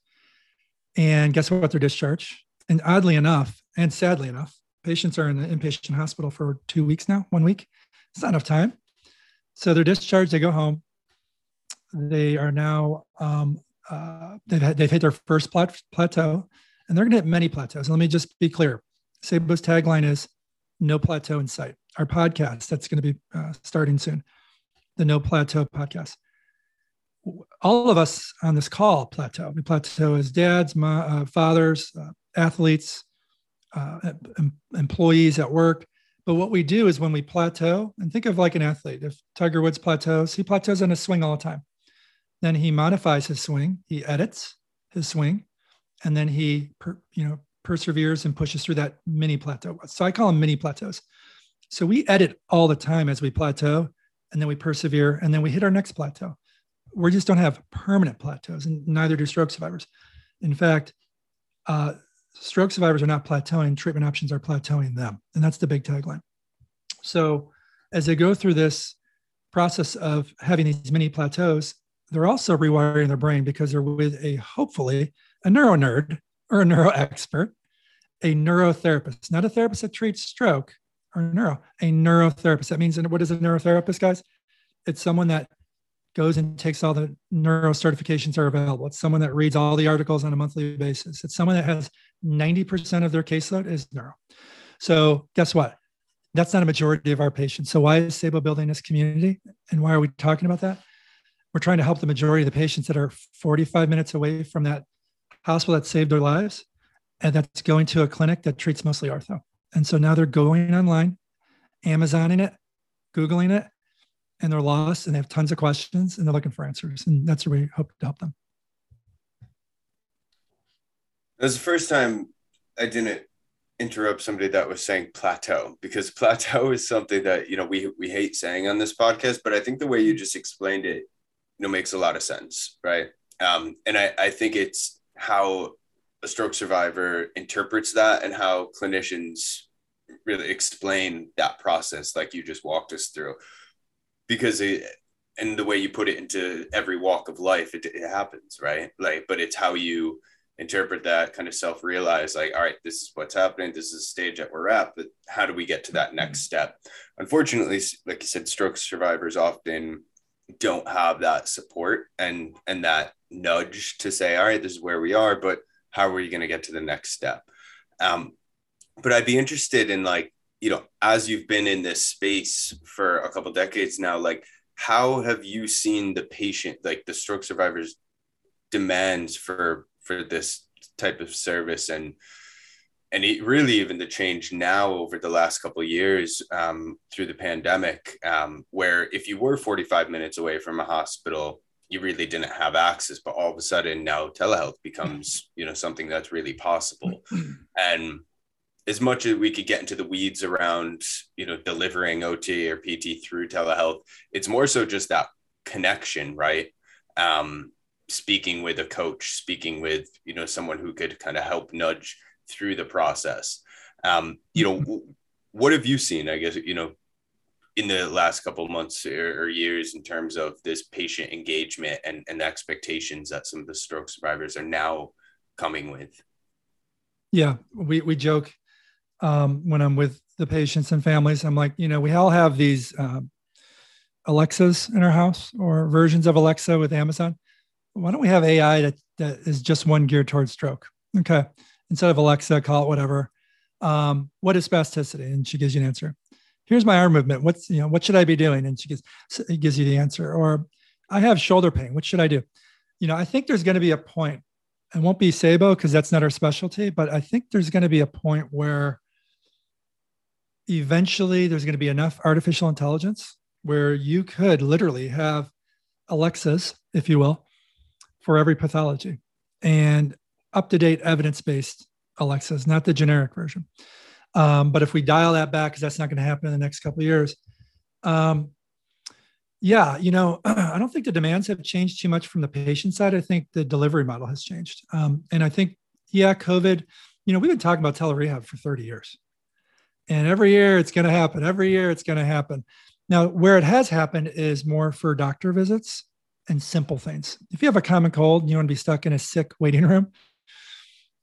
And guess what? They're discharged. And oddly enough, and sadly enough, patients are in the inpatient hospital for two weeks now, one week. It's not enough time. So they're discharged, they go home. They are now, um, uh, they've, had, they've hit their first plat- plateau, and they're going to hit many plateaus. And let me just be clear Saebo's tagline is no plateau in sight. our podcast that's going to be uh, starting soon, the No Plateau podcast. All of us on this call plateau. We plateau as dads, uh, fathers, uh, athletes, uh, em- employees at work. But what we do is when we plateau, and think of like an athlete. If Tiger Woods plateaus, he plateaus on a swing all the time. Then he modifies his swing, he edits his swing, and then he, per, you know, perseveres and pushes through that mini plateau. So I call them mini plateaus. So we edit all the time as we plateau, and then we persevere, and then we hit our next plateau. We just don't have permanent plateaus, and neither do stroke survivors. In fact, uh, stroke survivors are not plateauing; treatment options are plateauing them, and that's the big tagline. So, as they go through this process of having these mini plateaus, they're also rewiring their brain because they're with a hopefully a neuro nerd or a neuro expert, a neurotherapist, not a therapist that treats stroke or neuro, a neurotherapist. That means, and what is a neurotherapist, guys? It's someone that goes and takes all the neuro certifications that are available. It's someone that reads all the articles on a monthly basis. It's someone that has 90% of their caseload is neuro. So guess what? That's not a majority of our patients. So why is Saebo building this community? And why are we talking about that? We're trying to help the majority of the patients that are 45 minutes away from that hospital that saved their lives and that's going to a clinic that treats mostly ortho. And so now they're going online, Amazoning it, Googling it, and they're lost and they have tons of questions and they're looking for answers. And that's where we hope to help them. Was the first time I didn't interrupt somebody that was saying plateau because plateau is something that you know we we hate saying on this podcast, but I think the way you just explained it, you know, makes a lot of sense, right? Um, and I I think it's how a stroke survivor interprets that and how clinicians really explain that process like you just walked us through. Because it and the way you put it into every walk of life it, it happens right? Like but it's how you interpret that kind of self-realize like all right this is what's happening this is the stage that we're at but how do we get to that next step? Unfortunately like you said stroke survivors often don't have that support and and that nudge to say all right this is where we are but how are you going to get to the next step? Um, but i'd be interested in like you know as you've been in this space for a couple decades now like how have you seen the patient like the stroke survivors demands for for this type of service and and it really even the change now over the last couple of years um, through the pandemic um, where if you were 45 minutes away from a hospital you really didn't have access but all of a sudden now telehealth becomes you know something that's really possible. And as much as we could get into the weeds around you know delivering ot or pt through telehealth it's more so just that connection right? Um, speaking with a coach speaking with you know someone who could kind of help nudge through the process. Um, you know what have you seen i guess you know in the last couple months or, years in terms of this patient engagement and, and expectations that some of the stroke survivors are now coming with? Yeah we, we joke um, when i'm with the patients and families. I'm like you know we all have these um, alexas in our house or versions of alexa with amazon. Why don't we have ai that, that is just one geared towards stroke? Okay instead of alexa call it whatever um, what is spasticity and she gives you an answer here's my arm movement. What's, you know, what should I be doing? And she gives, gives you the answer. Or I have shoulder pain. What should I do? You know, I think there's going to be a point, it won't be Saebo because that's not our specialty, but I think there's going to be a point where eventually there's going to be enough artificial intelligence where you could literally have Alexas, if you will, for every pathology and up to date evidence based Alexas, not the generic version. Um, but if we dial that back, because that's not going to happen in the next couple of years, um, yeah, you know, I don't think the demands have changed too much from the patient side. I think the delivery model has changed, um, and I think yeah, COVID. You know, we've been talking about telerehab for 30 years, and every year it's going to happen. Every year it's going to happen. Now, where it has happened is more for doctor visits and simple things. If you have a common cold and you want to be stuck in a sick waiting room,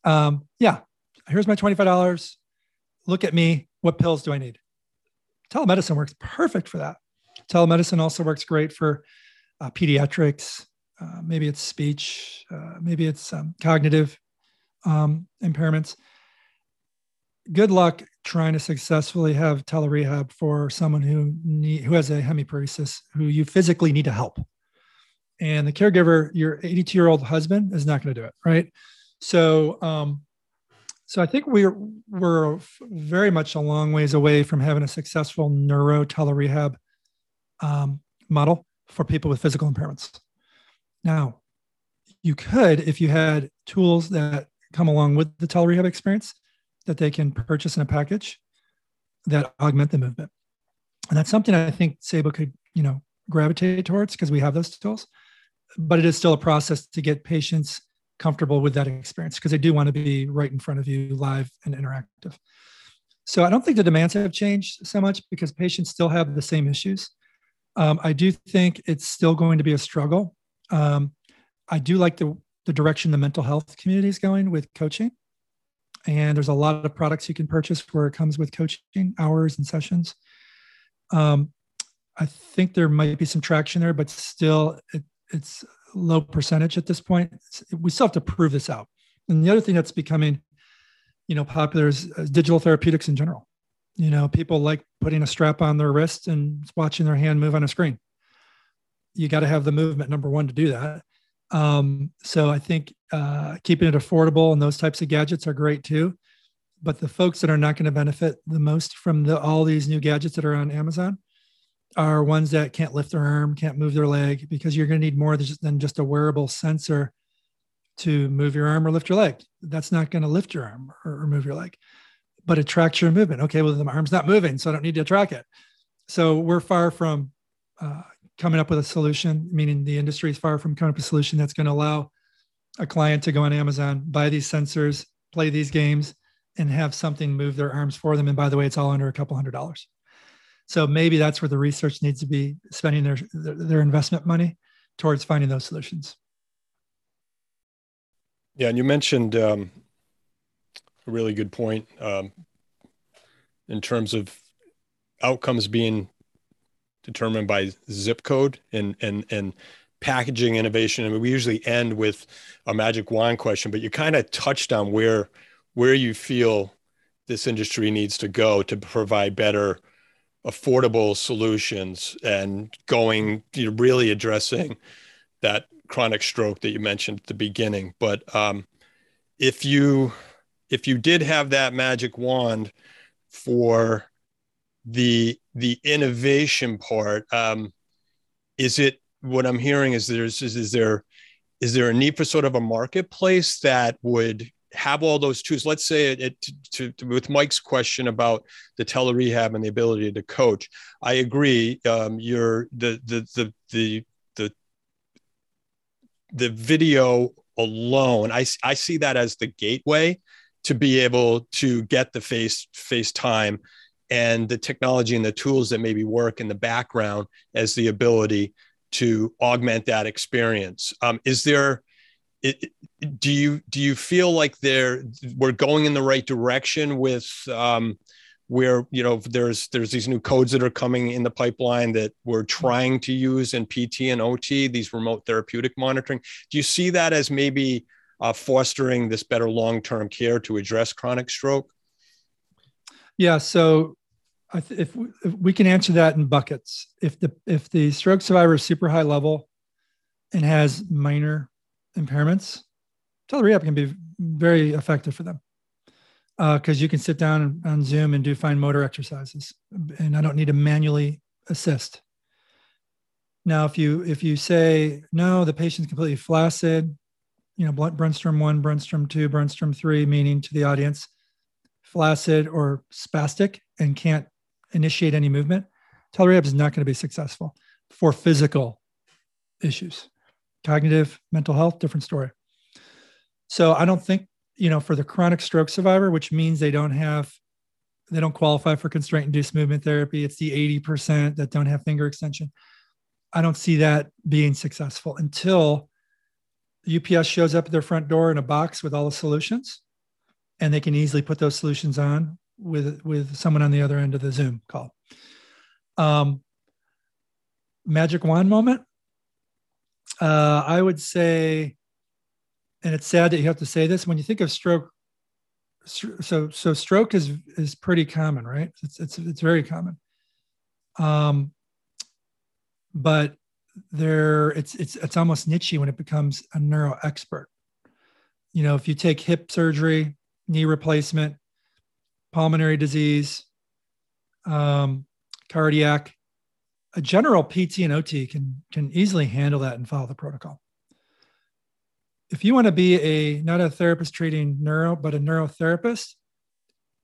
um, yeah, here's my $25 look at me. What pills do I need? Telemedicine works perfect for that. Telemedicine also works great for uh, pediatrics. Uh, maybe it's speech, uh, maybe it's um, cognitive um, impairments. Good luck trying to successfully have telerehab for someone who need, who has a hemiparesis, who you physically need to help. And the caregiver, your 82 year old husband, is not going to do it, right? So, um, so I think we're we're very much a long ways away from having a successful neuro telerehab um, model for people with physical impairments. Now, you could, if you had tools that come along with the telerehab experience, that they can purchase in a package that augment the movement. And that's something I think Saebo could, you know, gravitate towards because we have those tools. But it is still a process to get patients comfortable with that experience because they do want to be right in front of you live and interactive. So I don't think the demands have changed so much because patients still have the same issues. Um, I do think it's still going to be a struggle. Um, I do like the, the direction the mental health community is going with coaching. And there's a lot of products you can purchase where it comes with coaching hours and sessions. Um, I think there might be some traction there, but still it, it's low percentage at this point. We still have to prove this out. And the other thing that's becoming, you know, popular is, digital therapeutics in general. You know, people like putting a strap on their wrist and watching their hand move on a screen. You got to have the movement number one to do that. Um, so I think uh, keeping it affordable and those types of gadgets are great too. But the folks that are not going to benefit the most from the, all these new gadgets that are on Amazon are ones that can't lift their arm, can't move their leg, because you're going to need more than just a wearable sensor to move your arm or lift your leg. That's not going to lift your arm or, move your leg, but it tracks your movement. Okay, well, the arm's not moving, so I don't need to track it. So we're far from uh, coming up with a solution, meaning the industry is far from coming up with a solution that's going to allow a client to go on Amazon, buy these sensors, play these games, and have something move their arms for them. And by the way, it's all under a couple hundred dollars. So maybe that's where the research needs to be spending their, their investment money towards finding those solutions. Yeah, and you mentioned um, a really good point um, in terms of outcomes being determined by zip code and and and packaging innovation. I mean, we usually end with a magic wand question, but you kind of touched on where where you feel this industry needs to go to provide better affordable solutions and going you know, really addressing that chronic stroke that you mentioned at the beginning. But um, if you if you did have that magic wand for the the innovation part um, is it what i'm hearing is there's is, is there is there a need for sort of a marketplace that would have all those tools let's say it, it to, to, with mike's question about the telerehab and the ability to coach i agree um, you're the the the the the the video alone i i see that as the gateway to be able to get the face face time and the technology and the tools that maybe work in the background as the ability to augment that experience. Um, is there, it, do you do you feel like there we're going in the right direction with um, where you know there's there's these new codes that are coming in the pipeline that we're trying to use in PT and OT these remote therapeutic monitoring. Do you see that as maybe uh, fostering this better long term care to address chronic stroke? Yeah, so th- if, we, if we can answer that in buckets, if the if the stroke survivor is super high level and has minor impairments, telerehab can be very effective for them because uh, you can sit down on Zoom and do fine motor exercises, and I don't need to manually assist. Now, if you if you say no, the patient's completely flaccid, you know, Brunnstrom one, Brunnstrom two, Brunnstrom three, meaning to the audience, flaccid or spastic and can't initiate any movement, telerehab is not going to be successful for physical issues. Cognitive, mental health, different story. So I don't think, you know, for the chronic stroke survivor, which means they don't have, they don't qualify for constraint induced movement therapy. It's the 80% that don't have finger extension. I don't see that being successful until UPS shows up at their front door in a box with all the solutions and they can easily put those solutions on with with someone on the other end of the Zoom call. Um, magic wand moment. Uh, I would say, and it's sad that you have to say this when you think of stroke so so stroke is is pretty common, right? It's it's it's very common. Um, but there it's it's it's almost niche when it becomes a neuro expert. You know, if you take hip surgery, knee replacement, pulmonary disease, um, cardiac, a general PT and OT can can easily handle that and follow the protocol. If you want to be a not a therapist treating neuro, but a neurotherapist,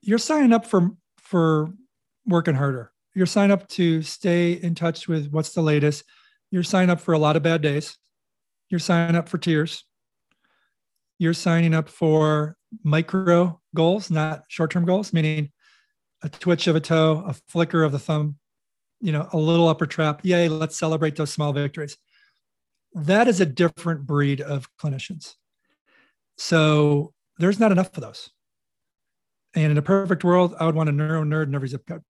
you're signing up for for working harder. You're signing up to stay in touch with what's the latest. You're signing up for a lot of bad days. You're signing up for tears. You're signing up for micro goals, not short-term goals, meaning a twitch of a toe, a flicker of the thumb, you know, a little upper trap. Yay, let's celebrate those small victories. That is a different breed of clinicians. So there's not enough of those. And in a perfect world, I would want a neuro nerd in every zip code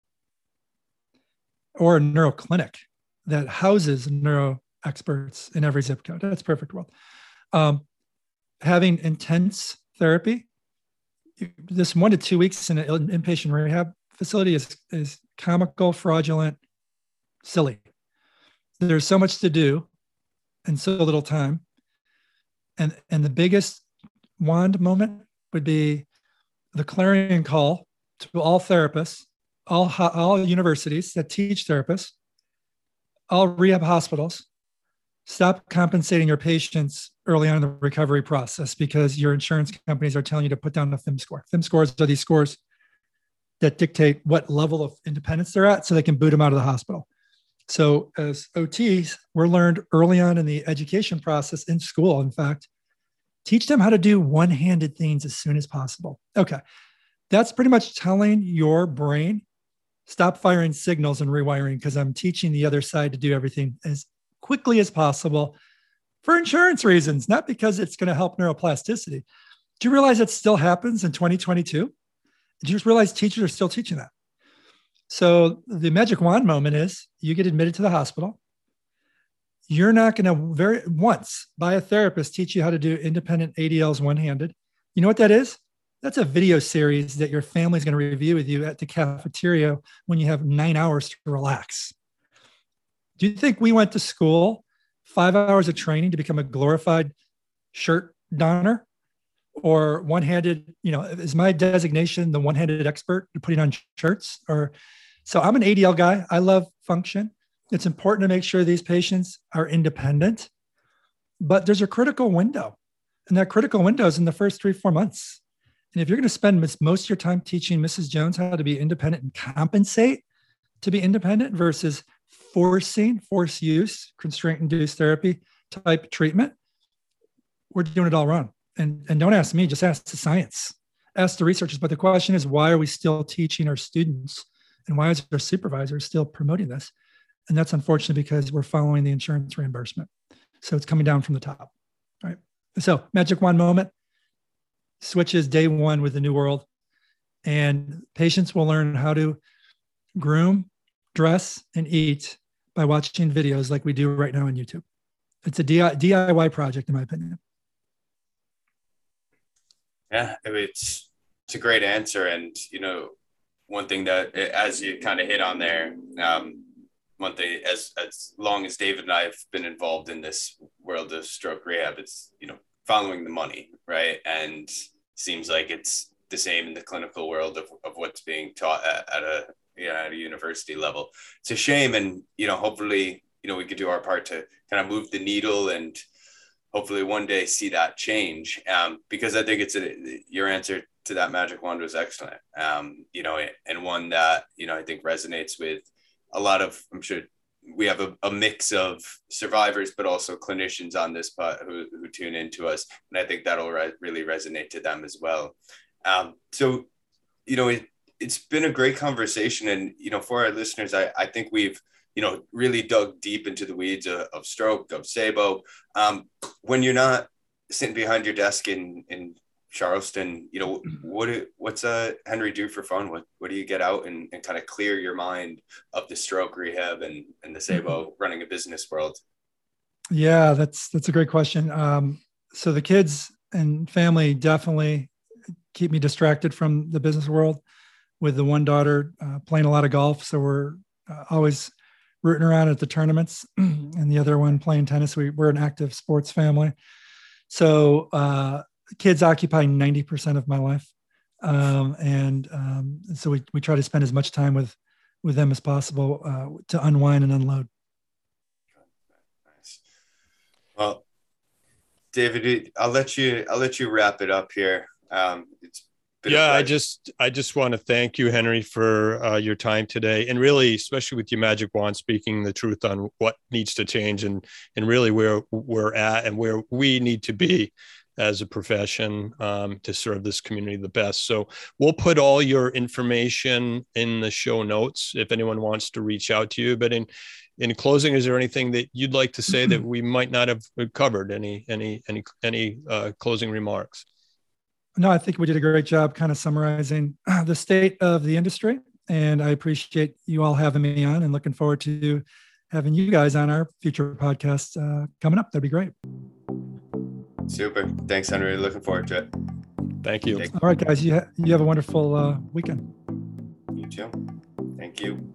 or a neuro clinic that houses neuro experts in every zip code. That's perfect world. Um, having intense therapy, this one to two weeks in an inpatient rehab facility is, is comical, fraudulent, silly. There's so much to do and so little time. And, and the biggest wand moment would be the clarion call to all therapists, all, all universities that teach therapists, all rehab hospitals, stop compensating your patients early on in the recovery process because your insurance companies are telling you to put down a FIM score. FIM scores are these scores that dictate what level of independence they're at so they can boot them out of the hospital. So, as OTs, we're learned early on in the education process in school, in fact, teach them how to do one handed things as soon as possible. Okay. That's pretty much telling your brain stop firing signals and rewiring because I'm teaching the other side to do everything as quickly as possible for insurance reasons, not because it's going to help neuroplasticity. Do you realize that still happens in 2022? Do you realize teachers are still teaching that? So the magic wand moment is you get admitted to the hospital. You're not going to very once by a therapist teach you how to do independent ADLs one-handed. You know what that is? That's a video series that your family's going to review with you at the cafeteria when you have nine hours to relax. Do you think we went to school five hours of training to become a glorified shirt donner? Or one-handed you know is my designation the one-handed expert putting on shirts? Or so i'm an adl guy. I love function. It's important to make sure these patients are independent. But there's a critical window and that critical window is in the first three four months. And if you're going to spend most of your time teaching mrs jones how to be independent and compensate to be independent versus forcing force use constraint induced therapy type treatment we're doing it all wrong and, and don't ask me, just ask the science, ask the researchers. But the question is, why are we still teaching our students and why is our supervisor still promoting this? And that's unfortunate because we're following the insurance reimbursement. So it's coming down from the top, right? So magic wand moment switches day one with the new world. And patients will learn how to groom, dress, and eat by watching videos like we do right now on YouTube. It's a DIY project, in my opinion. Yeah, it's it's a great answer, and you know, one thing that as you kind of hit on there, um, one thing as as long as David and I have been involved in this world of stroke rehab, it's you know following the money, right? And seems like it's the same in the clinical world of, of what's being taught at, at a yeah at a university level. It's a shame, and you know, hopefully, you know, we could do our part to kind of move the needle and hopefully one day see that change um, because I think it's a, your answer to that magic wand was excellent. Um, you know, and one that, you know, I think resonates with a lot of, I'm sure we have a, a mix of survivors, but also clinicians on this part who, who tune into us. And I think that'll re- really resonate to them as well. Um, so, you know, it, it's been a great conversation and, you know, for our listeners, I, I think we've, you know, really dug deep into the weeds of, of stroke, of Saebo. Um, when you're not sitting behind your desk in, in Charleston, you know, what what's uh, Henry do for fun? What what do you get out and, and kind of clear your mind of the stroke rehab and, and the Saebo mm-hmm. running a business world? Yeah, that's that's a great question. Um, so the kids and family definitely keep me distracted from the business world. With the one daughter uh, playing a lot of golf, so we're uh, always rooting around at the tournaments, and the other one playing tennis. We, we're an active sports family, so uh, kids occupy ninety percent of my life, um, and um, so we we try to spend as much time with with them as possible uh, to unwind and unload. Nice. Well, David, I'll let you I'll let you wrap it up here. Um, it's yeah i just i just want to thank you henry for uh, your time today and really especially with your magic wand speaking the truth on what needs to change and and really where we're at and where we need to be as a profession um, to serve this community the best. So we'll put all your information in the show notes if anyone wants to reach out to you. But in in closing is there anything that you'd like to say that we might not have covered? Any any any any uh, closing remarks no, I think we did a great job kind of summarizing the state of the industry. And I appreciate you all having me on and looking forward to having you guys on our future podcast uh, coming up. That'd be great. Super. Thanks, Henry. Looking forward to it. Thank you. All right, guys. You, ha- you have a wonderful uh, weekend. You too. Thank you.